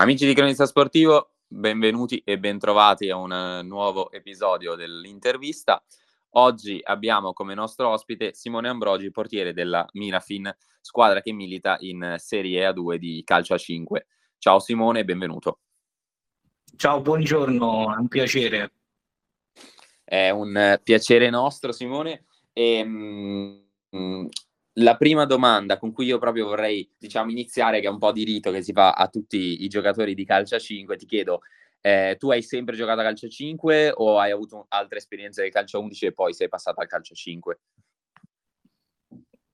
Amici di Cronista Sportivo, benvenuti e bentrovati a un nuovo episodio dell'intervista. Oggi abbiamo come nostro ospite Simone Ambrogi, portiere della Mirafin, squadra che milita in Serie A2 di calcio a 5. Ciao Simone, benvenuto. Ciao, buongiorno, è un piacere. È un piacere nostro Simone. E, mm, la prima domanda con cui io proprio vorrei diciamo, iniziare, che è un po' di rito che si fa a tutti i giocatori di calcio a 5, ti chiedo, eh, tu hai sempre giocato a calcio a 5 o hai avuto altre esperienze del calcio a 11 e poi sei passato al calcio a 5?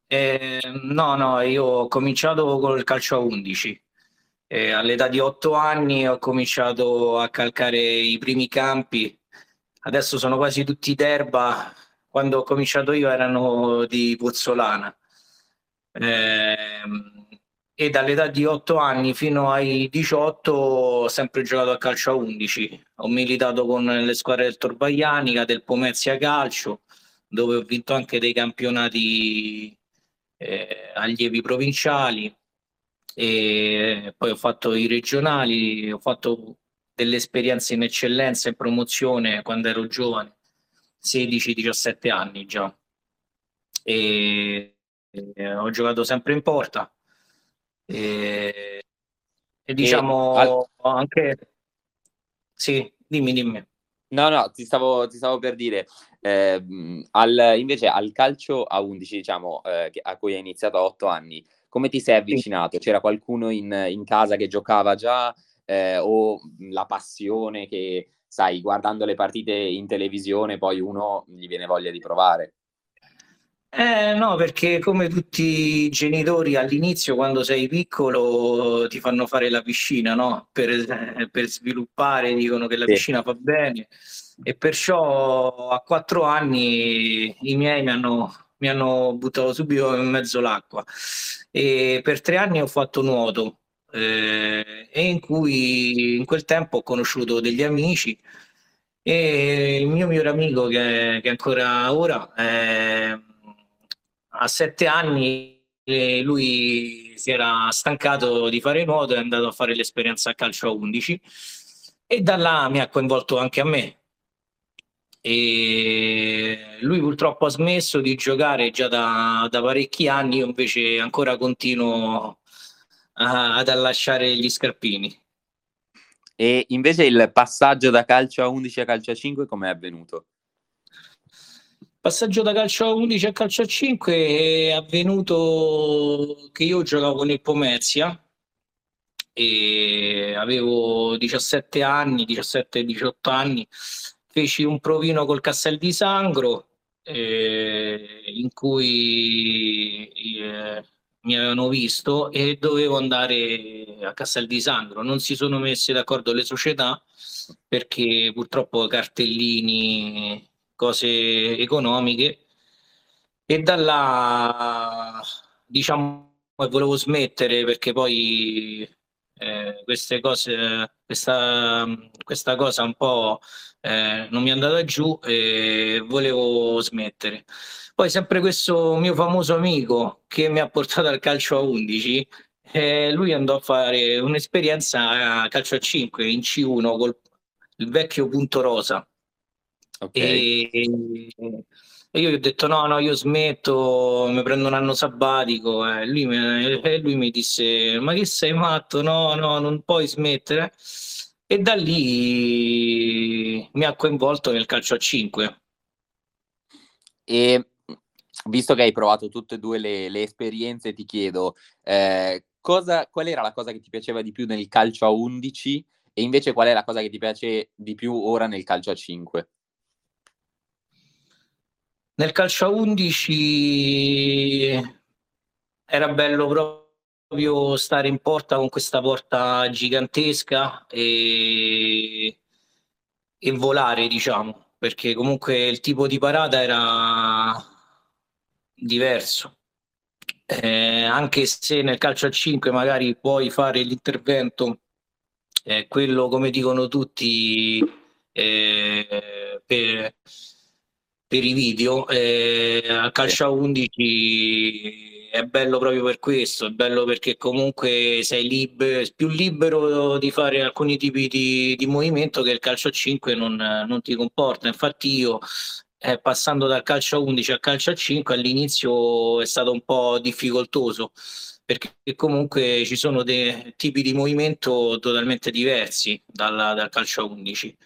Eh, no, no, io ho cominciato col calcio a 11. Eh, all'età di 8 anni ho cominciato a calcare i primi campi. Adesso sono quasi tutti d'erba. Quando ho cominciato io erano di Pozzolana. Eh, e dall'età di 8 anni fino ai 18 ho sempre giocato a calcio a 11. Ho militato con le squadre del Torbaglianica, del Pomezia Calcio, dove ho vinto anche dei campionati eh, allievi provinciali e poi ho fatto i regionali, ho fatto delle esperienze in eccellenza in promozione quando ero giovane, 16-17 anni già. E eh, ho giocato sempre in porta e, e diciamo e al... anche sì, dimmi, dimmi. No, no, ti stavo, ti stavo per dire, eh, al, invece al calcio a 11, diciamo, eh, a cui hai iniziato a 8 anni, come ti sei avvicinato? C'era qualcuno in, in casa che giocava già eh, o la passione che, sai, guardando le partite in televisione poi uno gli viene voglia di provare? Eh, no, perché come tutti i genitori all'inizio, quando sei piccolo, ti fanno fare la piscina, no? Per, eh, per sviluppare, dicono che la sì. piscina fa bene. E perciò a quattro anni i miei mi hanno, mi hanno buttato subito in mezzo all'acqua. E per tre anni ho fatto nuoto. Eh, e in cui in quel tempo ho conosciuto degli amici e il mio migliore amico che, che ancora ora eh, a sette anni eh, lui si era stancato di fare nuoto e è andato a fare l'esperienza a calcio a 11 e da là mi ha coinvolto anche a me. E lui purtroppo ha smesso di giocare già da, da parecchi anni, io invece ancora continuo a, ad allasciare gli scarpini. E invece il passaggio da calcio a 11 a calcio a 5 come è avvenuto? Passaggio da calcio a 11 a calcio a 5 è avvenuto che io giocavo con il Pomezia e avevo 17 anni, 17-18 anni, feci un provino col Castel di Sangro eh, in cui eh, mi avevano visto e dovevo andare a Castel di Sangro. Non si sono messe d'accordo le società perché purtroppo cartellini cose economiche. E da là diciamo volevo smettere perché poi eh, queste cose questa, questa cosa un po' eh, non mi è andata giù e volevo smettere. Poi sempre questo mio famoso amico che mi ha portato al calcio a 11 eh, lui andò a fare un'esperienza a calcio a 5 in C1 col il vecchio punto rosa Okay. E, e, io gli ho detto no, no, io smetto, mi prendo un anno sabbatico. E lui, mi, e lui mi disse, ma che sei matto? No, no, non puoi smettere. E da lì mi ha coinvolto nel calcio a 5. E visto che hai provato tutte e due le, le esperienze, ti chiedo, eh, cosa, qual era la cosa che ti piaceva di più nel calcio a 11 e invece qual è la cosa che ti piace di più ora nel calcio a 5? Nel calcio a 11 era bello proprio stare in porta con questa porta gigantesca e, e volare, diciamo, perché comunque il tipo di parata era diverso. Eh, anche se nel calcio a 5 magari puoi fare l'intervento, eh, quello come dicono tutti, eh, per per i video, eh, al calcio a 11 è bello proprio per questo, è bello perché comunque sei libero, più libero di fare alcuni tipi di, di movimento che il calcio a 5 non, non ti comporta. Infatti io eh, passando dal calcio a 11 al calcio a 5 all'inizio è stato un po' difficoltoso perché comunque ci sono dei tipi di movimento totalmente diversi dal, dal calcio a 11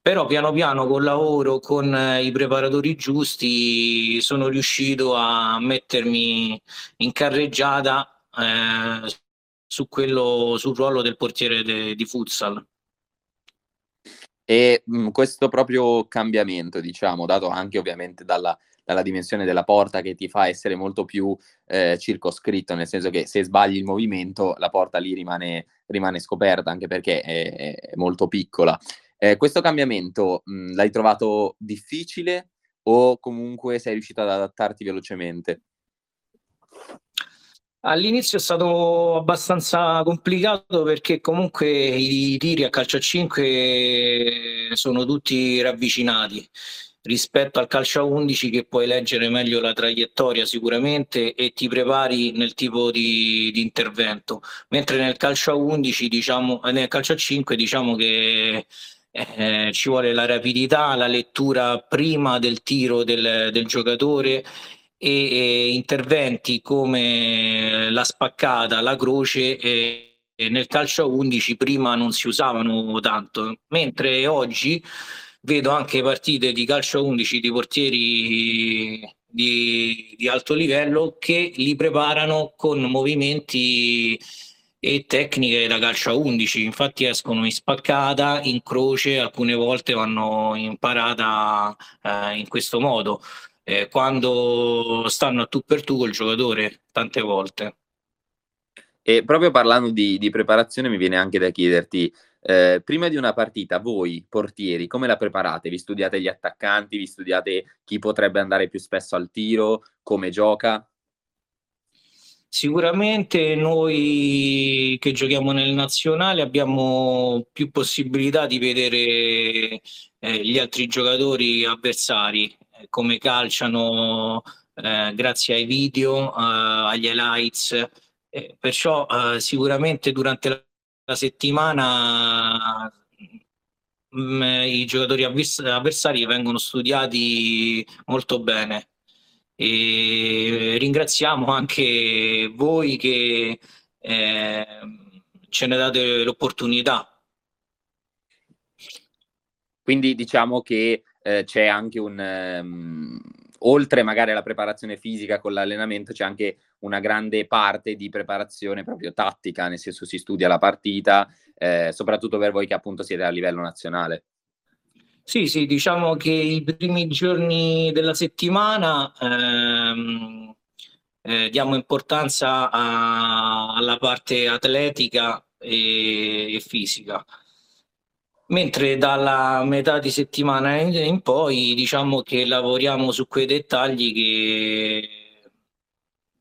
però piano piano col lavoro con eh, i preparatori giusti sono riuscito a mettermi in carreggiata eh, su quello sul ruolo del portiere de, di futsal e mh, mhmm, questo proprio cambiamento, diciamo, dato anche ovviamente dalla, dalla, dimensione della porta che ti fa essere molto più eh, circoscritto, nel senso che se sbagli il movimento la porta lì rimane, rimane scoperta, anche perché è, è molto piccola. Eh, questo cambiamento mh, mhmm, l'hai trovato difficile o comunque sei riuscito ad adattarti velocemente? All'inizio è stato abbastanza complicato perché comunque i tiri a calcio a 5 sono tutti ravvicinati rispetto al calcio a 11 che puoi leggere meglio la traiettoria sicuramente e ti prepari nel tipo di, di intervento, mentre nel calcio a 11 diciamo, nel calcio a 5 diciamo che eh, ci vuole la rapidità, la lettura prima del tiro del, del giocatore e, interventi come la spaccata, la croce e, e nel calcio a 11 prima non si usavano tanto, mentre oggi vedo anche partite di calcio a 11 di portieri di, di, alto livello che li preparano con movimenti e tecniche da calcio a 11 infatti escono in spaccata in croce alcune volte vanno imparata eh, in questo modo eh, quando stanno a tu per tu col giocatore tante volte. E proprio parlando di, di preparazione mi viene anche da chiederti, eh, prima di una partita, voi portieri, come la preparate? Vi studiate gli attaccanti, vi studiate chi potrebbe andare più spesso al tiro, come gioca? Sicuramente noi che giochiamo nel nazionale abbiamo più possibilità di vedere eh, gli altri giocatori avversari come calciano eh, grazie ai video, eh, agli highlights. Eh, perciò eh, sicuramente durante la, la settimana mh, mm, i giocatori avvers- avversari vengono studiati molto bene. E ringraziamo anche voi che eh, ce ne date l'opportunità. Quindi diciamo che eh, c'è anche un... Um, oltre magari alla preparazione fisica con l'allenamento, c'è anche una grande parte di preparazione proprio tattica, nel senso si studia la partita, eh, soprattutto per voi che appunto siete a livello nazionale. Sì, sì, diciamo che i primi giorni della settimana ehm, eh, diamo importanza a, alla parte atletica e, e fisica. Mentre dalla metà di settimana in poi diciamo che lavoriamo su quei dettagli che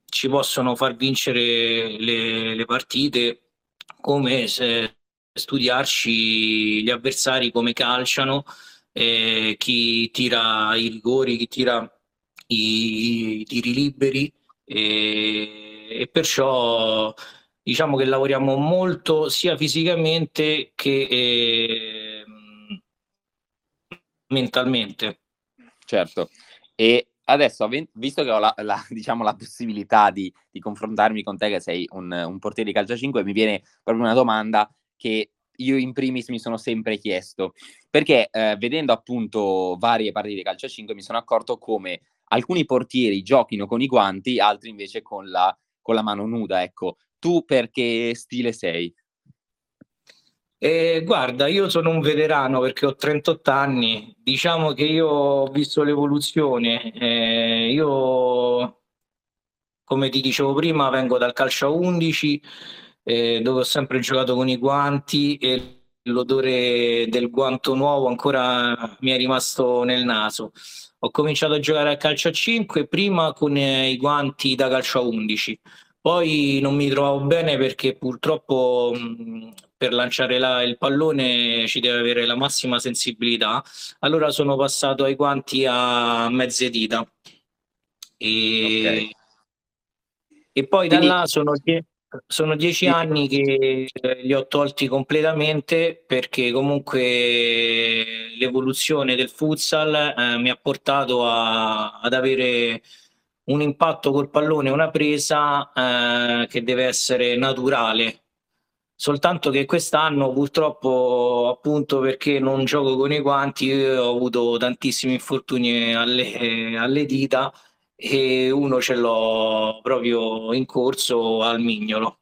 ci possono far vincere le, le partite come se studiarci gli avversari come calciano eh, chi tira i rigori chi tira i, i tiri liberi e, e perciò diciamo che lavoriamo molto sia fisicamente che eh, mentalmente. Certo. E adesso, visto che ho la, la, diciamo, la possibilità di, di, confrontarmi con te, che sei un, un portiere di calcio 5, mi viene proprio una domanda che io in primis mi sono sempre chiesto, perché eh, vedendo appunto varie partite di calcio 5 mi sono accorto come alcuni portieri giochino con i guanti, altri invece con la, con la mano nuda, ecco. Tu per che stile sei? Eh, guarda, io sono un veterano perché ho 38 anni, diciamo che io ho visto l'evoluzione. Eh, io, come ti dicevo prima, vengo dal calcio a 11, eh, dove ho sempre giocato con i guanti e l'odore del guanto nuovo ancora mi è rimasto nel naso. Ho cominciato a giocare a calcio a 5 prima con i guanti da calcio a 11 poi non mi trovavo bene perché purtroppo mh, per lanciare la, il pallone ci deve avere la massima sensibilità. Allora sono passato ai guanti a mezze dita. E, okay. e poi Quindi... da là sono, sono dieci anni che li ho tolti completamente perché comunque l'evoluzione del futsal eh, mi ha portato a, ad avere un impatto col pallone, una presa eh, che deve essere naturale. Soltanto che quest'anno purtroppo appunto perché non gioco con i guanti ho avuto tantissimi infortuni alle, alle dita e uno ce l'ho proprio in corso al mignolo.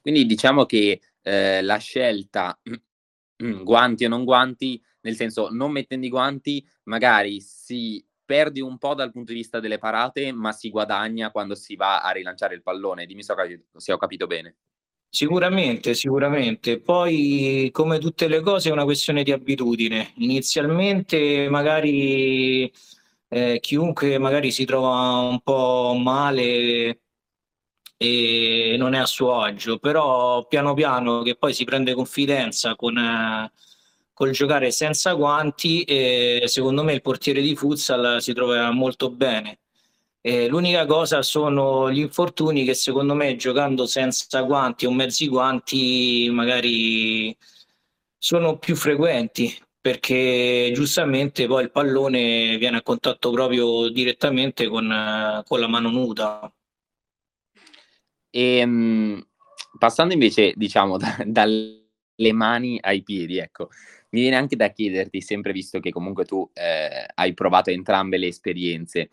Quindi diciamo che eh, la scelta guanti o non guanti, nel senso non mettendo i guanti, magari si perde un po' dal punto di vista delle parate, ma si guadagna quando si va a rilanciare il pallone. Dimmi se ho capito bene. Sicuramente, sicuramente. Poi, come tutte le cose, è una questione di abitudine. Inizialmente, magari eh, chiunque magari si trova un po' male e non è a suo agio, però piano piano che poi si prende confidenza con, eh, col giocare senza guanti, e secondo me il portiere di futsal si trova molto bene. Eh, l'unica cosa sono gli infortuni che secondo me giocando senza guanti o mezzi guanti magari sono più frequenti perché giustamente poi il pallone viene a contatto proprio direttamente con, con la mano nuda. E, ehm, passando invece, diciamo, da, dalle mani ai piedi, ecco, mi viene anche da chiederti, sempre visto che comunque tu eh, hai provato entrambe le esperienze,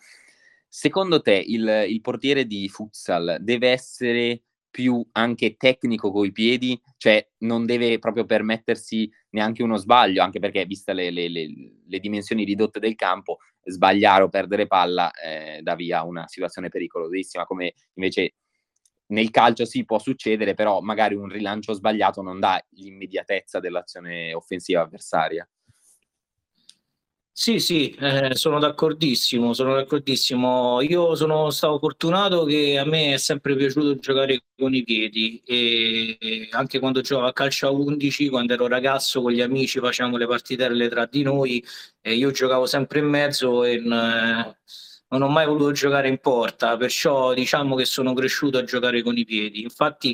secondo te il, il portiere di futsal deve essere più anche tecnico coi piedi, cioè non deve proprio permettersi neanche uno sbaglio, anche perché, viste le, le, le, le dimensioni ridotte del campo, sbagliare o perdere palla eh, dà via una situazione pericolosissima, come invece nel calcio sì può succedere, però magari un rilancio sbagliato non dà l'immediatezza dell'azione offensiva avversaria. Sì, sì, eh, sono d'accordissimo, sono d'accordissimo. Io sono stato fortunato che a me è sempre piaciuto giocare con i piedi e anche quando giocavo a calcio a 11, quando ero ragazzo con gli amici facevamo le partitelle tra di noi e io giocavo sempre in mezzo e eh, non ho mai voluto giocare in porta, perciò diciamo che sono cresciuto a giocare con i piedi. Infatti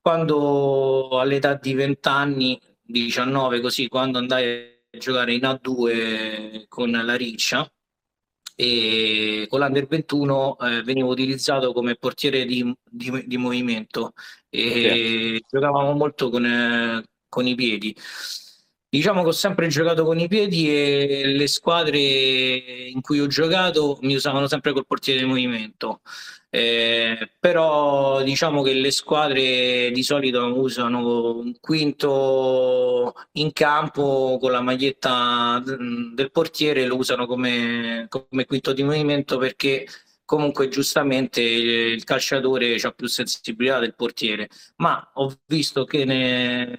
quando all'età di 20 anni, 19 così, quando andai giocare in A2 con la Riccia e con l'Under 21 eh, venivo utilizzato come portiere di, di, di movimento e okay. giocavamo molto con, eh, con i piedi. Diciamo che ho sempre giocato con i piedi e le squadre in cui ho giocato mi usavano sempre col portiere di movimento. Eh, però diciamo che le squadre di solito usano un quinto in campo con la maglietta del portiere, lo usano come, come quinto di movimento perché comunque giustamente il calciatore ha più sensibilità del portiere, ma ho visto che ne,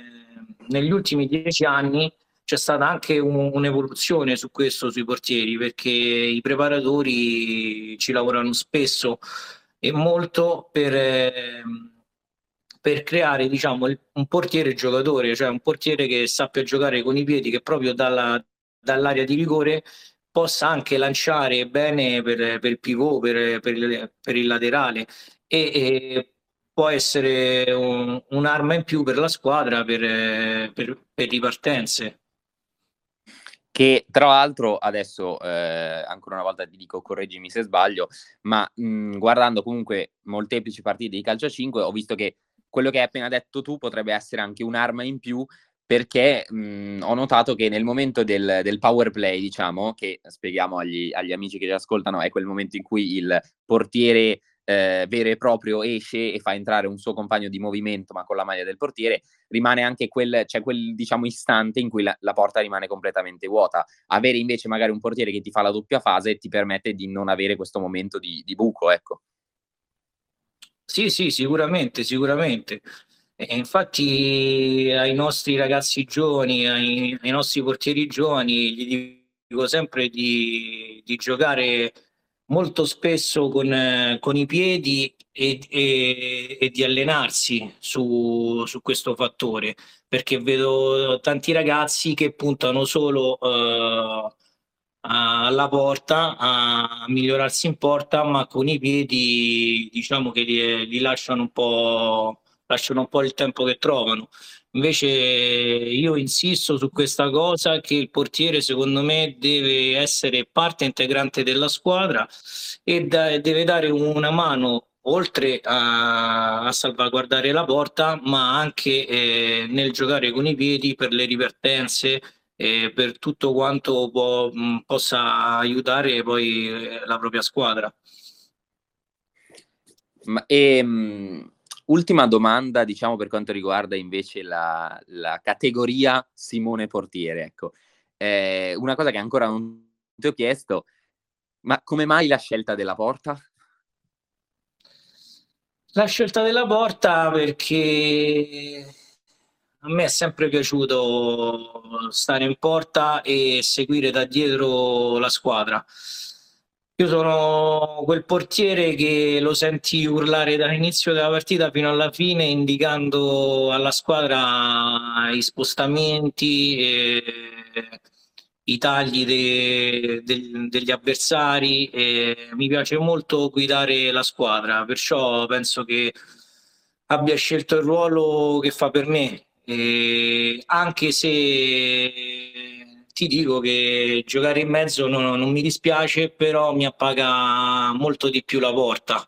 negli ultimi dieci anni c'è stata anche un, un'evoluzione su questo sui portieri perché i preparatori ci lavorano spesso e molto per, eh, per creare diciamo, un portiere giocatore, cioè un portiere che sappia giocare con i piedi, che proprio dalla, dall'area di rigore possa anche lanciare bene per, per il pivot, per, per, per il laterale. E, e può essere un, un'arma in più per la squadra per, per, per ripartenze che tra l'altro adesso eh, ancora una volta ti dico correggimi se sbaglio, ma mh, mhmm, guardando comunque molteplici partite di calcio a 5 ho visto che quello che hai appena detto tu potrebbe essere anche un'arma in più perché mh, mhmm, ho notato che nel momento del, del power play, diciamo, che spieghiamo agli, agli, amici che ci ascoltano, è quel momento in cui il portiere eh, vero e proprio esce e fa entrare un suo compagno di movimento ma con la maglia del portiere, rimane anche quel, cioè quel diciamo, istante in cui la, la, porta rimane completamente vuota. Avere invece magari un portiere che ti fa la doppia fase ti permette di non avere questo momento di, di buco, ecco. Sì, sì, sicuramente, sicuramente. E infatti ai nostri ragazzi giovani, ai, ai nostri portieri giovani, gli dico sempre di, di giocare molto spesso con, con i piedi e, e, e, di allenarsi su, su, questo fattore, perché vedo tanti ragazzi che puntano solo uh, alla porta, a migliorarsi in porta, ma con i piedi diciamo che li, li lasciano, un po', lasciano un po' il tempo che trovano. Invece io insisto su questa cosa che il portiere secondo me deve essere parte integrante della squadra e da, deve dare una mano oltre a, a, salvaguardare la porta, ma anche eh, nel giocare con i piedi per le rivertenze e per tutto quanto può, possa aiutare poi eh, la propria squadra. Ma, e, mh, Ultima domanda, diciamo, per quanto riguarda invece la, la categoria Simone Portiere. Ecco. Eh, una cosa che ancora non ti ho chiesto, ma come mai la scelta della porta? La scelta della porta perché a me è sempre piaciuto stare in porta e seguire da dietro la squadra. Io sono quel portiere che lo senti urlare dall'inizio della partita fino alla fine, indicando alla squadra i spostamenti, e i tagli de, de, degli avversari. mi piace molto guidare la squadra, perciò penso che abbia scelto il ruolo che fa per me, e anche se ti dico che giocare in mezzo non, non mi dispiace, però mi appaga molto di più la porta.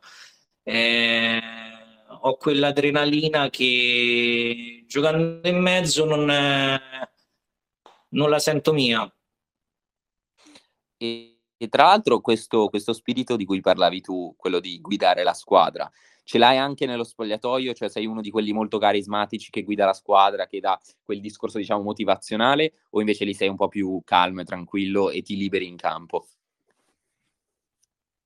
Eh, ho quell'adrenalina che giocando in mezzo non, è, non la sento mia. E, e tra l'altro questo, questo spirito di cui parlavi tu, quello di guidare la squadra, ce l'hai anche nello spogliatoio, cioè sei uno di quelli molto carismatici che guida la squadra, che dà quel discorso diciamo motivazionale, o invece lì sei un po' più calmo e tranquillo e ti liberi in campo?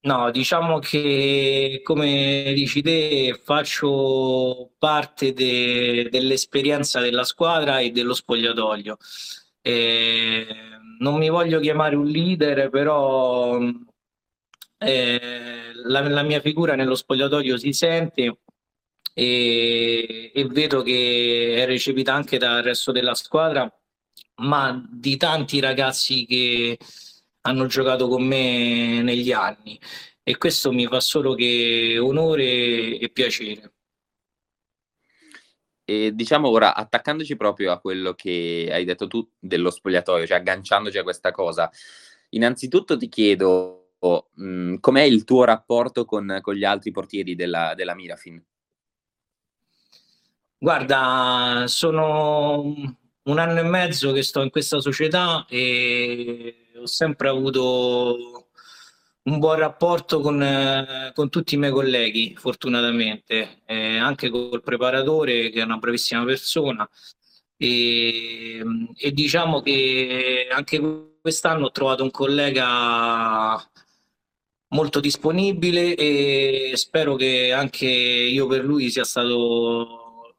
No, diciamo che come dici te faccio parte de- dell'esperienza della squadra e dello spogliatoio. E non mi voglio chiamare un leader, però eh, la, la, mia figura nello spogliatoio si sente e, e vedo che è recepita anche dal resto della squadra, ma di tanti ragazzi che hanno giocato con me negli anni e questo mi fa solo che onore e piacere. E diciamo ora, attaccandoci proprio a quello che hai detto tu dello spogliatoio, cioè agganciandoci a questa cosa, innanzitutto ti chiedo mh, mhmm, com'è il tuo rapporto con, con gli altri portieri della, della Mirafin? Guarda, sono un anno e mezzo che sto in questa società e ho sempre avuto un buon rapporto con, con tutti i miei colleghi, fortunatamente, eh, anche col preparatore che è una bravissima persona. E, e diciamo che anche quest'anno ho trovato un collega molto disponibile e spero che anche io per lui sia stato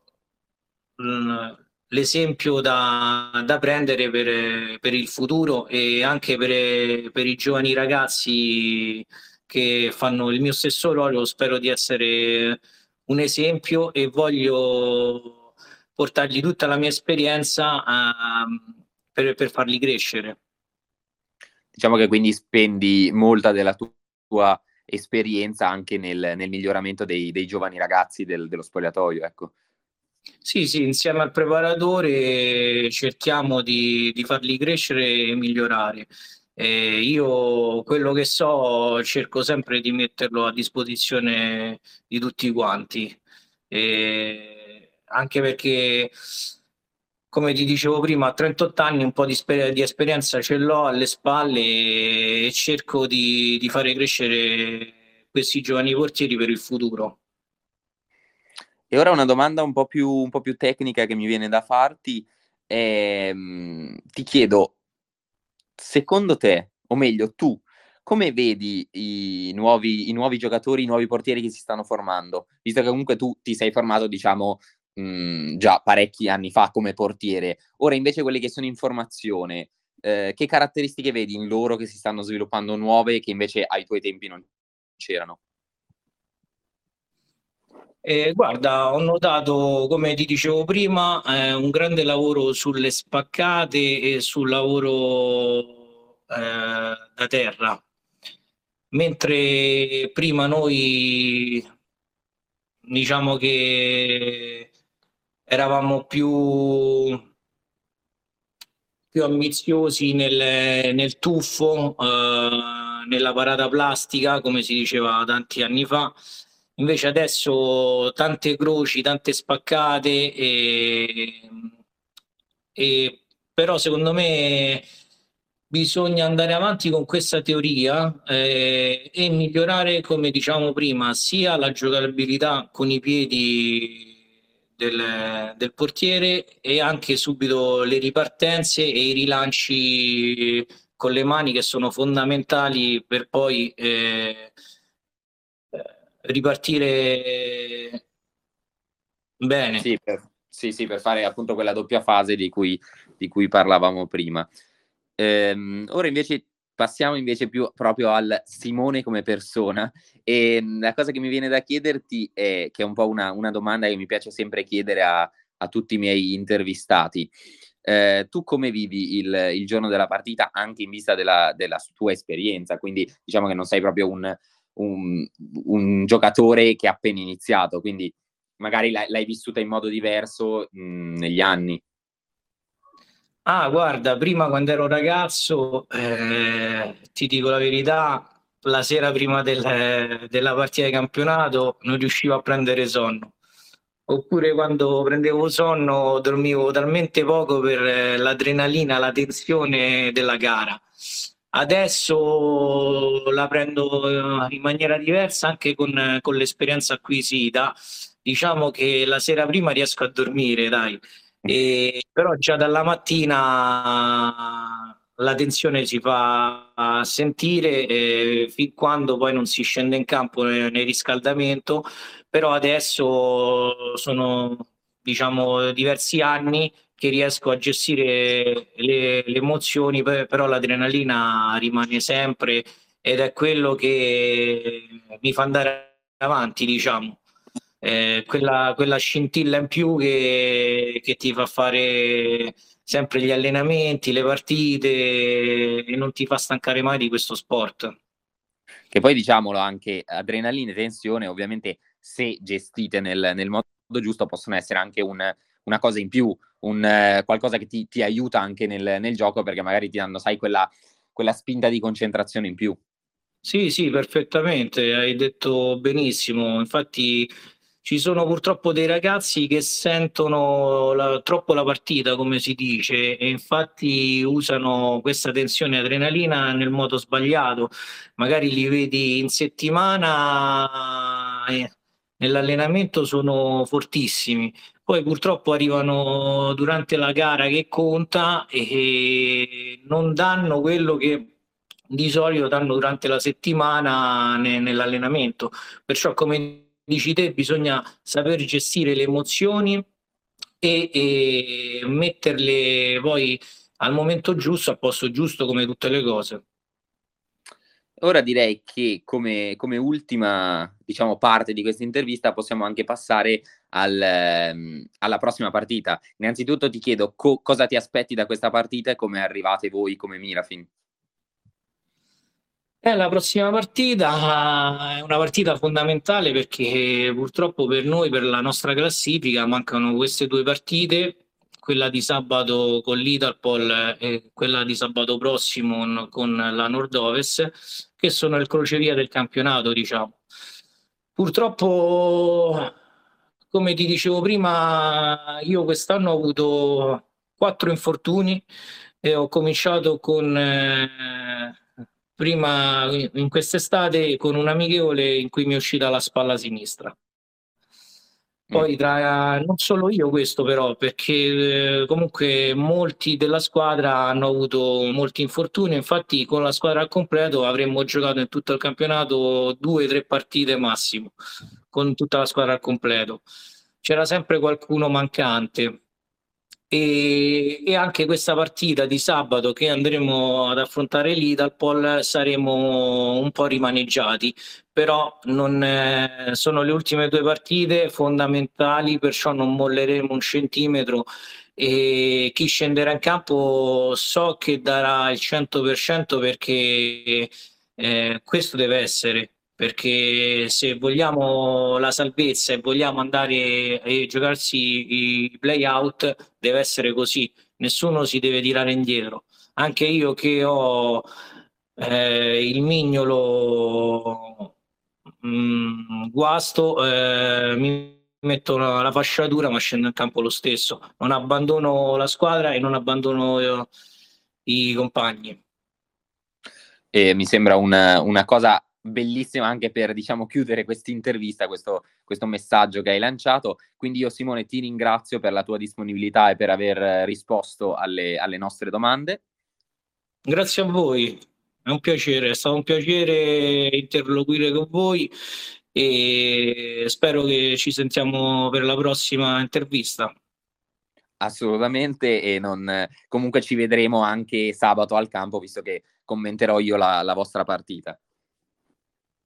l'esempio da, da prendere per, per, il futuro e anche per, per, i giovani ragazzi che fanno il mio stesso ruolo. Spero di essere un esempio e voglio portargli tutta la mia esperienza uh, per, per farli crescere. Diciamo che quindi spendi molta della tua tua esperienza anche nel, nel miglioramento dei, dei, giovani ragazzi del, dello spogliatoio. Ecco. Sì, sì, insieme al preparatore cerchiamo di, di farli crescere e migliorare. Eh, io quello che so cerco sempre di metterlo a disposizione di tutti quanti, eh, anche perché come ti dicevo prima, a 38 anni un po' di, sper- di esperienza ce l'ho alle spalle e, e cerco di, di, fare crescere questi giovani portieri per il futuro. E ora una domanda un po' più, un po più tecnica che mi viene da farti. Ehm, ti chiedo, secondo te, o meglio tu, come vedi i nuovi, i nuovi, giocatori, i nuovi portieri che si stanno formando? Visto che comunque tu ti sei formato, diciamo, mh, già parecchi anni fa come portiere. Ora invece quelli che sono in formazione, eh, che caratteristiche vedi in loro che si stanno sviluppando nuove che invece ai tuoi tempi non c'erano? Eh, guarda, ho notato, come ti dicevo prima, eh, un grande lavoro sulle spaccate e sul lavoro eh, da terra. Mentre prima noi diciamo che eravamo più, più ambiziosi nel, nel tuffo, eh, nella parata plastica, come si diceva tanti anni fa. Invece adesso tante croci, tante spaccate, e, e, però secondo me bisogna andare avanti con questa teoria eh, e migliorare, come diciamo prima, sia la giocabilità con i piedi del, del, portiere e anche subito le ripartenze e i rilanci con le mani che sono fondamentali per poi eh, ripartire bene. Sì per, sì, sì, per fare appunto quella doppia fase di cui, di cui parlavamo prima. Ehm, ora invece passiamo invece più proprio al Simone come persona e ehm, la cosa che mi viene da chiederti è che è un po' una, una domanda che mi piace sempre chiedere a, a tutti i miei intervistati. Eh, tu come vivi il, il, giorno della partita anche in vista della, della, tua esperienza? Quindi diciamo che non sei proprio un, un, un giocatore che ha appena iniziato, quindi magari l'hai, l'hai vissuta in modo diverso mh, negli anni. Ah, guarda, prima quando ero ragazzo, eh, ti dico la verità, la sera prima del, della partita di campionato non riuscivo a prendere sonno. Oppure quando prendevo sonno dormivo talmente poco per eh, l'adrenalina, la tensione della gara. Adesso la prendo eh, in maniera diversa anche con, con l'esperienza acquisita. Diciamo che la sera prima riesco a dormire, dai e, però già dalla mattina la tensione si fa sentire eh, fin quando poi non si scende in campo nel, nel riscaldamento, però adesso sono diciamo diversi anni che riesco a gestire le, le emozioni, però l'adrenalina rimane sempre ed è quello che mi fa andare avanti, diciamo eh, quella, quella, scintilla in più che, che, ti fa fare sempre gli allenamenti, le partite e non ti fa stancare mai di questo sport. Che poi diciamolo anche adrenalina e tensione, ovviamente se gestite nel, nel modo giusto possono essere anche un, una cosa in più, un, eh, qualcosa che ti, ti aiuta anche nel, nel, gioco perché magari ti danno, sai, quella, quella spinta di concentrazione in più. Sì, sì, perfettamente, hai detto benissimo. Infatti ci sono purtroppo dei ragazzi che sentono la, troppo la partita, come si dice, e infatti usano questa tensione adrenalina nel modo sbagliato. Magari li vedi in settimana e nell'allenamento sono fortissimi. Poi purtroppo arrivano durante la gara che conta e non danno quello che di solito danno durante la settimana nell'allenamento. Perciò come dici te, bisogna saper gestire le emozioni e, e metterle poi al momento giusto, al posto giusto, come tutte le cose. Ora direi che come, come, ultima diciamo, parte di questa intervista possiamo anche passare al, ehm, alla prossima partita. Innanzitutto ti chiedo co- cosa ti aspetti da questa partita e come arrivate voi come Mirafin. Eh, la prossima partita è una partita fondamentale perché purtroppo per noi, per la nostra classifica, mancano queste due partite, quella di sabato con l'Italpol e quella di sabato prossimo con la Nord-Ovest, che sono il crocevia del campionato, diciamo. Purtroppo, come ti dicevo prima, io quest'anno ho avuto quattro infortuni e ho cominciato con... Eh, prima in quest'estate con un amichevole in cui mi è uscita la spalla sinistra. Poi tra, non solo io questo però, perché eh, comunque molti della squadra hanno avuto molti infortuni, infatti con la squadra al completo avremmo giocato in tutto il campionato due o tre partite massimo, con tutta la squadra al completo. C'era sempre qualcuno mancante e e, anche questa partita di sabato che andremo ad affrontare lì dal Pol saremo un po' rimaneggiati, però non, eh, sono le ultime due partite fondamentali, perciò non molleremo un centimetro. E chi scenderà in campo so che darà il 100% perché eh, questo deve essere perché se vogliamo la salvezza e vogliamo andare a giocarsi i play out deve essere così. Nessuno si deve tirare indietro. Anche io che ho eh, il mignolo mh, mm, guasto eh, mi metto la, la, fasciatura ma scendo in campo lo stesso. Non abbandono la squadra e non abbandono io, i compagni. E mi sembra una, una cosa bellissima anche per diciamo chiudere questa intervista, questo, questo, messaggio che hai lanciato. Quindi io Simone ti ringrazio per la tua disponibilità e per aver risposto alle, alle nostre domande. Grazie a voi, è un piacere, è stato un piacere interloquire con voi e spero che ci sentiamo per la prossima intervista. Assolutamente, e non, comunque ci vedremo anche sabato al campo, visto che commenterò io la, la vostra partita.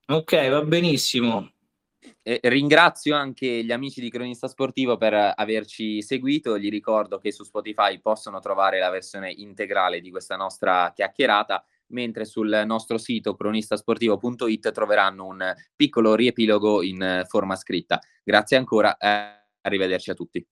Ok, va benissimo. Eh, ringrazio anche gli amici di Cronista Sportivo per averci seguito. Gli ricordo che su Spotify possono trovare la versione integrale di questa nostra chiacchierata, mentre sul nostro sito cronistasportivo.it troveranno un piccolo riepilogo in forma scritta. Grazie ancora, eh, arrivederci a tutti.